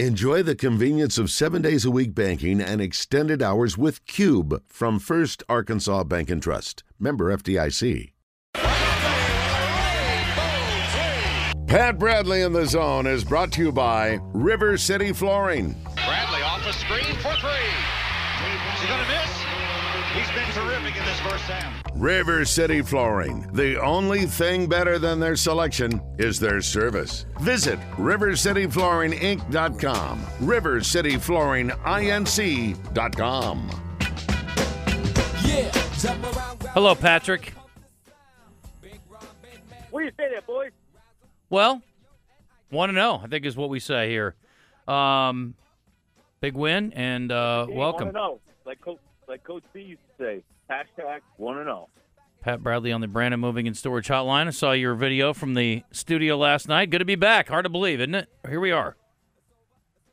Enjoy the convenience of seven days a week banking and extended hours with Cube from First Arkansas Bank and Trust. Member FDIC. Pat Bradley in the zone is brought to you by River City Flooring. Bradley off a screen for three. Is he going to miss? He's been terrific in this first half. River City Flooring. The only thing better than their selection is their service. Visit rivercityflooringinc.com. rivercityflooringinc.com. Hello, Patrick. What do you say there, boys? Well, want to know, I think is what we say here. Um, big win and uh, welcome. Want to know, like Coach, like Coach B used to say, hashtag want to know. Pat Bradley on the Brandon Moving and Storage Hotline. I saw your video from the studio last night. Good to be back. Hard to believe, isn't it? Here we are.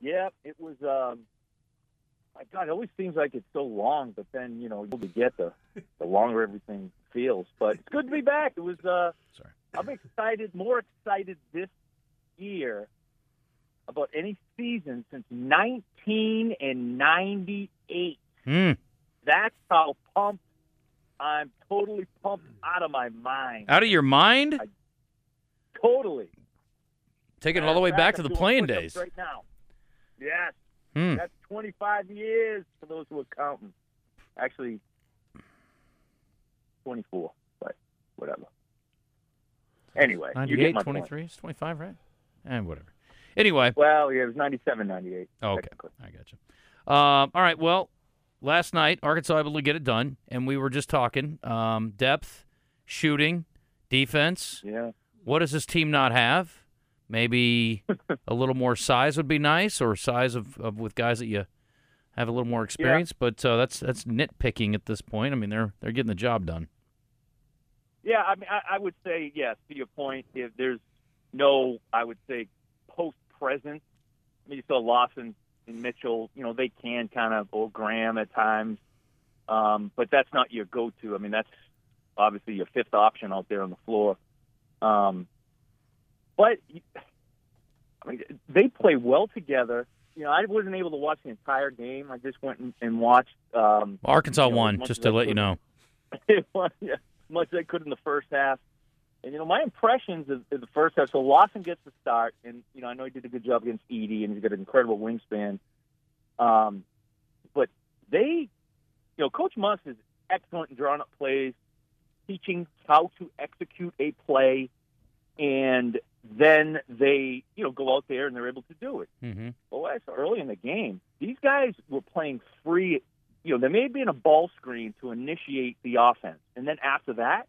Yeah, it was. Um, my God, it always seems like it's so long, but then you know you'll get the the longer everything feels. But it's good to be back. It was. Uh, Sorry. I'm excited, more excited this year about any season since 1998. Hmm. That's how pumped I'm totally pumped out of my mind. Out of your mind? Totally. Taking it all the way back to the playing days. Right now. Yes. Hmm. That's 25 years for those who are counting. Actually, 24, but whatever. Anyway, 98, get my point. 23, it's 25, right? And whatever. Anyway, Well, yeah, it was 97, 98. Oh, okay. I got you. Um, all right. Well, last night Arkansas able to get it done, and we were just talking um, depth, shooting, defense. Yeah. What does this team not have? Maybe a little more size would be nice, or size of, of with guys that you have a little more experience. But uh, that's that's nitpicking at this point. I mean, they're they're getting the job done. Yeah, I mean, I, I would say yes. To your point, if there's no, I would say post presence. I mean, you saw Lawson and Mitchell. You know, they can kind of or Graham at times, um, but that's not your go-to. I mean, that's obviously your fifth option out there on the floor. Um, but I mean, they play well together. You know, I wasn't able to watch the entire game. I just went and, and watched. Um, Arkansas you know, won, just to let you know. Yeah, as much as I could in the first half. And you know, my impressions of, of the first half. So Lawson gets the start, and you know, I know he did a good job against Edey, and he's got an incredible wingspan. Um, but they, you know, Coach Muss is excellent in drawing up plays, teaching how to execute a play, and then they, you know, go out there and they're able to do it. hmm Well, that's early in the game. These guys were playing free. You know, there may have been a ball screen to initiate the offense, and then after that,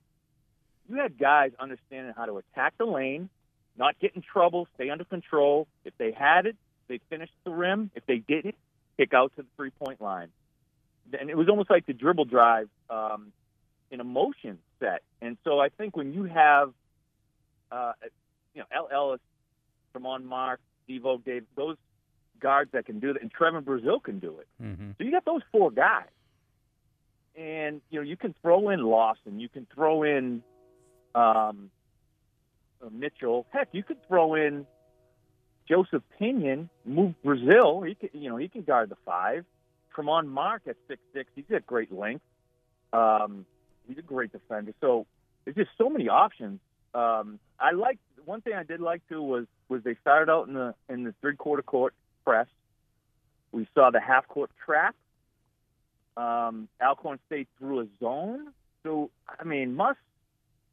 you had guys understanding how to attack the lane, not get in trouble, stay under control. If they had it, they finished the rim. If they didn't, kick out to the three point line. And it was almost like the dribble drive um, in a motion set. And so I think when you have, uh, you know, El Ellis, Tramon Mark, Devo, Dave, those guards that can do that, and Trevon Brazile can do it. hmm So you got those four guys, and you know you can throw in Lawson, you can throw in um, uh, Mitchell. Heck, you could throw in Joseph Pinion, move Brazile. He can, you know, he can guard the five. Tramon Mark at six six, he's got great length. Um, he's a great defender. So there's just so many options. Um, I like one thing I did like too was was they started out in the in the three quarter court press. We saw the half court trap. Um, Alcorn State threw a zone. So I mean, Muss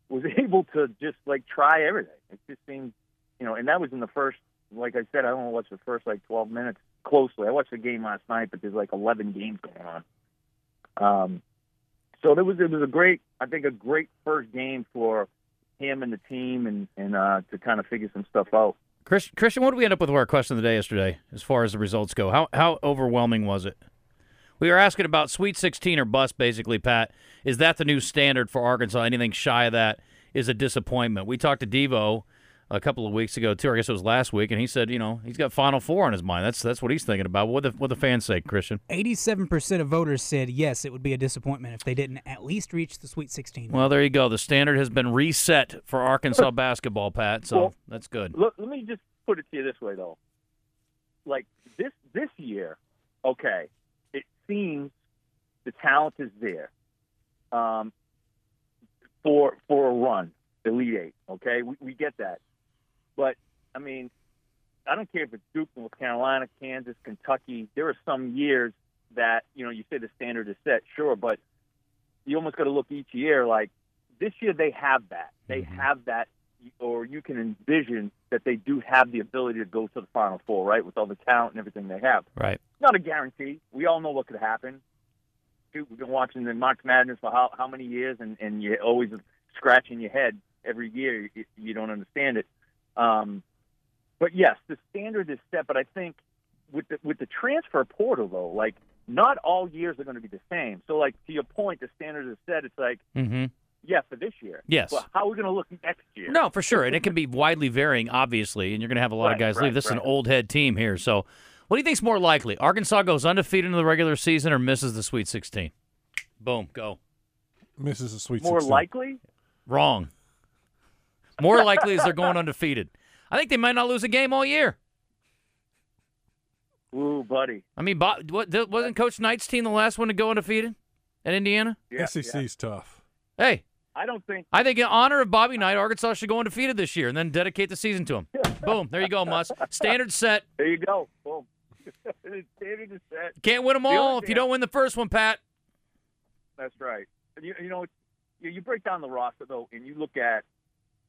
was able to just like try everything. It just seemed, you know, and that was in the first. Like I said, I don't watch the first like 12 minutes closely. I watched the game last night, but there's like 11 games going on. Um, so there was it was a great, I think, a great first game for him and the team, and and uh, to kind of figure some stuff out. Chris, Christian, what did we end up with our question of the day yesterday as far as the results go? How how overwhelming was it? We were asking about Sweet 16 or bust, basically, Pat. Is that the new standard for Arkansas? Anything shy of that is a disappointment. We talked to Devo a couple of weeks ago, too. I guess it was last week, and he said, you know, he's got Final Four on his mind. That's that's what he's thinking about. What the what the fans say, Christian? 87% of voters said yes, it would be a disappointment if they didn't at least reach the Sweet 16. Well, there you go. The standard has been reset for Arkansas basketball, Pat. So Well- that's good. Look, let me just put it to you this way, though. like this this year, okay, it seems the talent is there um, for for a run, Elite Eight. Okay, we, we get that, but I mean, I don't care if it's Duke, North Carolina, Kansas, Kentucky. There are some years that you know you say the standard is set, sure, but you almost got to look each year like this year they have that. They Mhm. have that, or you can envision that they do have the ability to go to the Final Four, right, with all the talent and everything they have. Right. Not a guarantee. We all know what could happen. Dude, we've been watching the March Madness for how how many years, and and you're always scratching your head every year. You, you don't understand it. Um, but yes, the standard is set. But I think with the with the transfer portal though, like not all years are going to be the same. So like to your point, the standard is set. It's like Mm-hmm. Yeah for this year. Yes. But how are we going to look next year? No, for sure, and it can be widely varying, obviously, and you're going to have a lot of guys right, leave. This is an old head team here, so what do you think's more likely? Arkansas goes undefeated in the regular season or misses the Sweet 16? Boom, go. Misses the Sweet More 16. likely. Wrong. More likely is they're going undefeated. I think they might not lose a game all year. Ooh, buddy. I mean, Bob, what, wasn't Coach Knight's team the last one to go undefeated at Indiana? Yeah, SEC's yeah. tough. Hey, I don't think. I think in honor of Bobby Knight, Arkansas should go undefeated this year and then dedicate the season to him. Boom, there you go, Muss. Standard set. There you go. Boom. standard is set. Can't win them all if you don't win the first one, Pat. That's right. You, you know, you, you break down the roster though, and you look at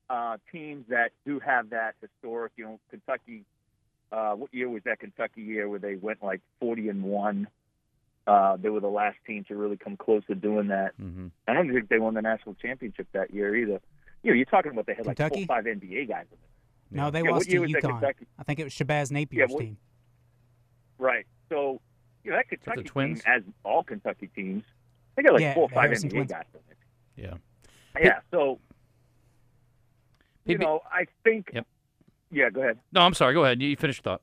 uh, teams that do have that historic. You know, Kentucky. Uh, what year was that Kentucky year where they went like forty and one? Uh, they were the last team to really come close to doing that. Mm-hmm. I don't think they won the national championship that year either. You know, you're talking about they had like Kentucky? four, or five NBA guys. In. No, they Yeah, lost to year UConn. I think it was Shabazz Napier's what- team. Right. So, you know, that the Kentucky team, Twins? as all Kentucky teams, they got like Yeah, four or five Harrison NBA Twins. guys in it. Yeah. Yeah. So, you know, I think. Yep. Yeah. Go ahead. No, I'm sorry. Go ahead. You you finish your thought.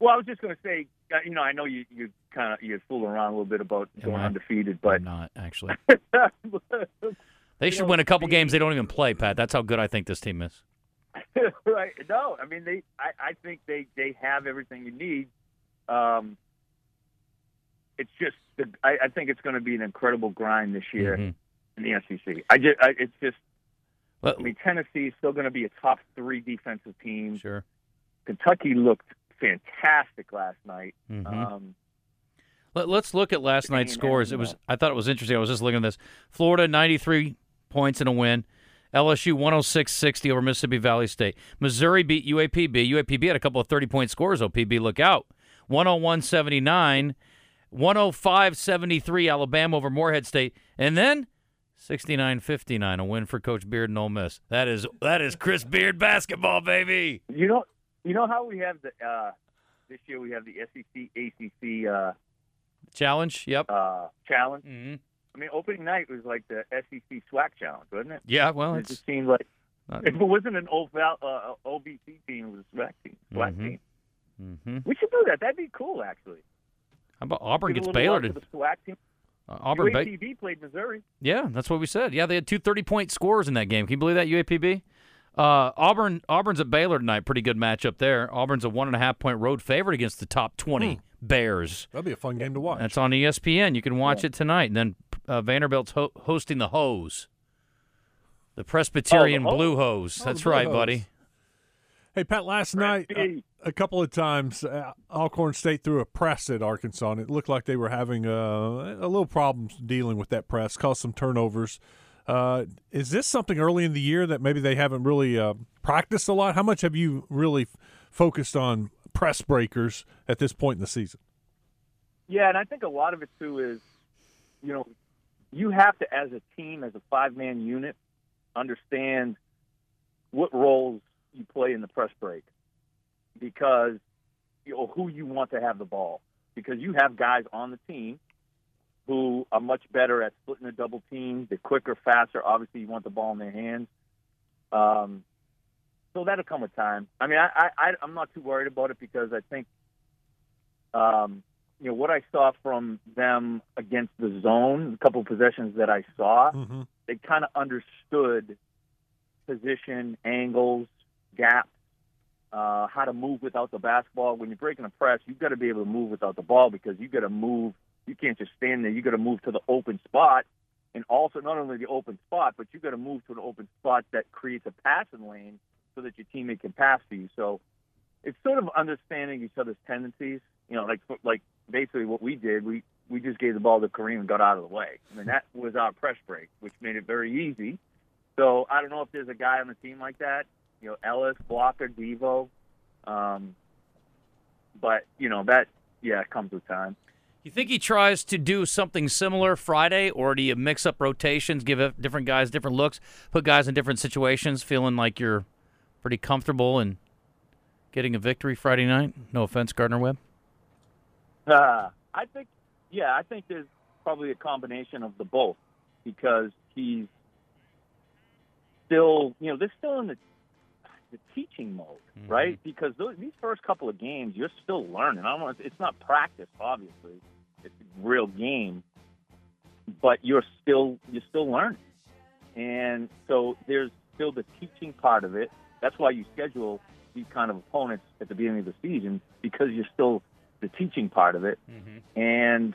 Well, I was just going to say, you know, I know you you kind of you fool around a little bit about Am going I? undefeated, but I'm not actually. They should win a couple games they don't even play, Pat. That's how good I think this team is. right? No, I mean they. I, I think they they have everything you need. Um, it's just the, I, I think it's going to be an incredible grind this year Mhm. in the SEC. I just I, it's just Well, I mean Tennessee's still going to be a top three defensive team. sure. Kentucky looked fantastic last night. Mhm. Um, Let, us look at last night's scores. It was I thought it was interesting. I was just looking at this. Florida 93 points in a win. LSU 106-60 over Mississippi Valley State. Missouri beat UAPB. UAPB had a couple of 30-point scores. OPB, look out. 101-79, 105-73 Alabama over Morehead State, and then 69-59 a win for Coach Beard and Ole Miss. That is that is Chris Beard basketball, baby. you know, you know how we have the uh, this year we have the SEC ACC uh, Challenge. Yep. uh, challenge. hmm I mean, opening night was like the SEC SWAC challenge, wasn't it? Yeah. Well, it just seemed like not, if it wasn't an old uh, OVC team, it was a SWAC team. SWAC Mhm. team. hmm We should do that. That'd be cool, actually. How about Auburn Give gets Baylor to the SWAC team. uh, Auburn. Ba- played Missouri. yeah, that's what we said. Yeah, they had two 30 point scores in that game. Can you believe that UAPB? Uh, Auburn. Auburn's at Baylor tonight. Pretty good matchup there. Auburn's a one and a half point road favorite against the top 20 Bears. That'd be a fun game to watch. That's on ESPN. You can watch it tonight. And then uh, Vanderbilt's ho- hosting the Hose, the Presbyterian Oh, the Hose. Blue Hose. Oh, That's Blue right, Hose. buddy. Hey, Pat, last night, uh, a couple of times, uh, Alcorn State threw a press at Arkansas, and it looked like they were having uh, a little problems dealing with that press, caused some turnovers. Uh, is this something early in the year that maybe they haven't really uh, practiced a lot? How much have you really f- focused on press breakers at this point in the season? Yeah, and I think a lot of it too is, you know, you have to, as a team, as a five man unit, understand what roles you play in the press break because you know who you want to have the ball because you have guys on the team who are much better at splitting a double team. They're quicker, faster. Obviously, you want the ball in their hands. Um, so that'll come with time. I mean, I, I, I'm not too worried about it because I think, um, you know, what I saw from them against the zone, a couple of possessions that I saw, Mm-hmm. they kind of understood position, angles, gaps, uh, how to move without the basketball. When you're breaking a press, you've got to be able to move without the ball because you got to move. You can't just stand there. You got to move to the open spot, and also not only the open spot, but you got to move to an open spot that creates a passing lane so that your teammate can pass to you. So it's sort of understanding each other's tendencies. You know, like like basically what we did, we we just gave the ball to Kareem and got out of the way. I mean, that was our press break, which made it very easy. So I don't know if there's a guy on the team like that. You know, Ellis, Blocker, Devo. Um, but you know that yeah it comes with time. You think he tries to do something similar Friday, or do you mix up rotations, give different guys different looks, put guys in different situations, feeling like you're pretty comfortable and getting a victory Friday night? No offense, Gardner Webb. Uh, I think, yeah, I think there's probably a combination of the both because he's still, you know, they're still in the the teaching mode, right? Because those, these first couple of games, you're still learning. I don't know, it's not practice, obviously. It's a real game, but you're still you're still learning, and so there's still the teaching part of it. That's why you schedule these kind of opponents at the beginning of the season because you're still the teaching part of it, and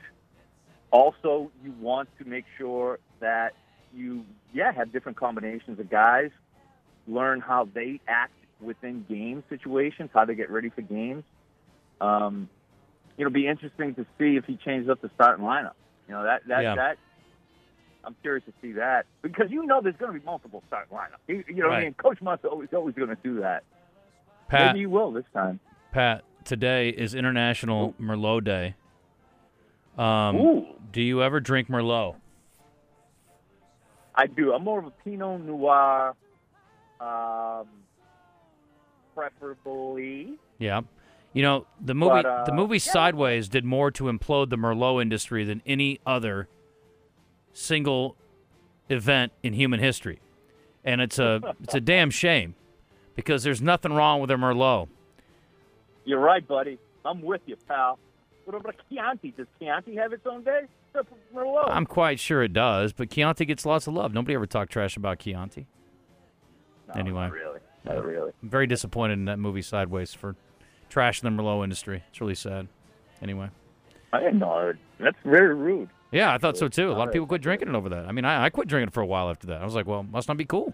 also you want to make sure that you yeah have different combinations of guys learn how they act within game situations how they get ready for games. Um, it'll be interesting to see if he changes up the starting lineup you know that that Yeah. that I'm curious to see that because you know there's going to be multiple starting lineups. You, you know what I mean? Coach Munt's always always going to do that. Pat, Maybe he will this time. Pat, today is International Merlot Day. Um, Ooh, do you ever drink Merlot? I do. I'm more of a Pinot Noir, um, preferably. Yeah. You know, the movie But, uh, the movie yeah. Sideways did more to implode the Merlot industry than any other single event in human history. And it's a it's a damn shame because there's nothing wrong with a Merlot. You're right, buddy. I'm with you, pal. What about Chianti? Does Chianti have its own day? Merlot. I'm quite sure it does, but Chianti gets lots of love. Nobody ever talked trash about Chianti. No, anyway. not really. Not really. I'm very disappointed in that movie Sideways for trashing the Merlot industry. It's really sad. Anyway. I didn't know. That's very rude. Yeah, I thought so too. A lot of people quit drinking it over that. I mean, I, I quit drinking it for a while after that. I was like, well, must not be cool.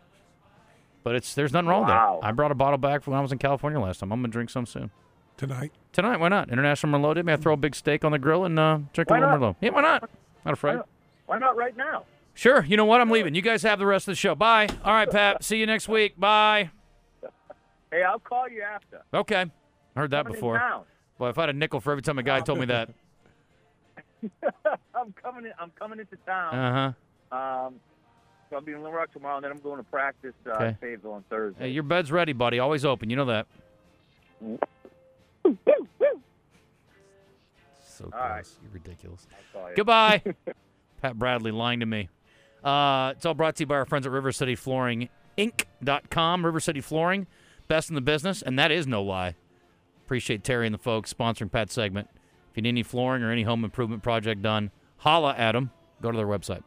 But it's there's nothing wrong Wow. with that. I brought a bottle back from when I was in California last time. I'm gonna drink some soon. tonight. Tonight, why not? International Merlot Day. May I throw a big steak on the grill and uh, drink Why a little not? Merlot? Yeah, why not? Not Why afraid. not, why not right now? Sure. You know what? I'm leaving. You guys have the rest of the show. Bye. All right, Pat. See you next week. Bye. Hey, I'll call you after. Okay. I heard that Coming before. Well, if I had a nickel for every time a guy told me that. I'm coming. In, I'm coming into town. Uh huh. Um, so I'll be in Little Rock tomorrow, and then I'm going to practice uh, Okay. Fayetteville on Thursday. Hey, your bed's ready, buddy. Always open. You know that. So gross. right. You're ridiculous. You. Goodbye. Pat Bradley lying to me. Uh, it's all brought to you by our friends at River City Flooring Inc.com. River City Flooring, best in the business, and that is no lie. Appreciate Terry and the folks sponsoring Pat's segment. If you need any flooring or any home improvement project done, holla at them. Go to their website.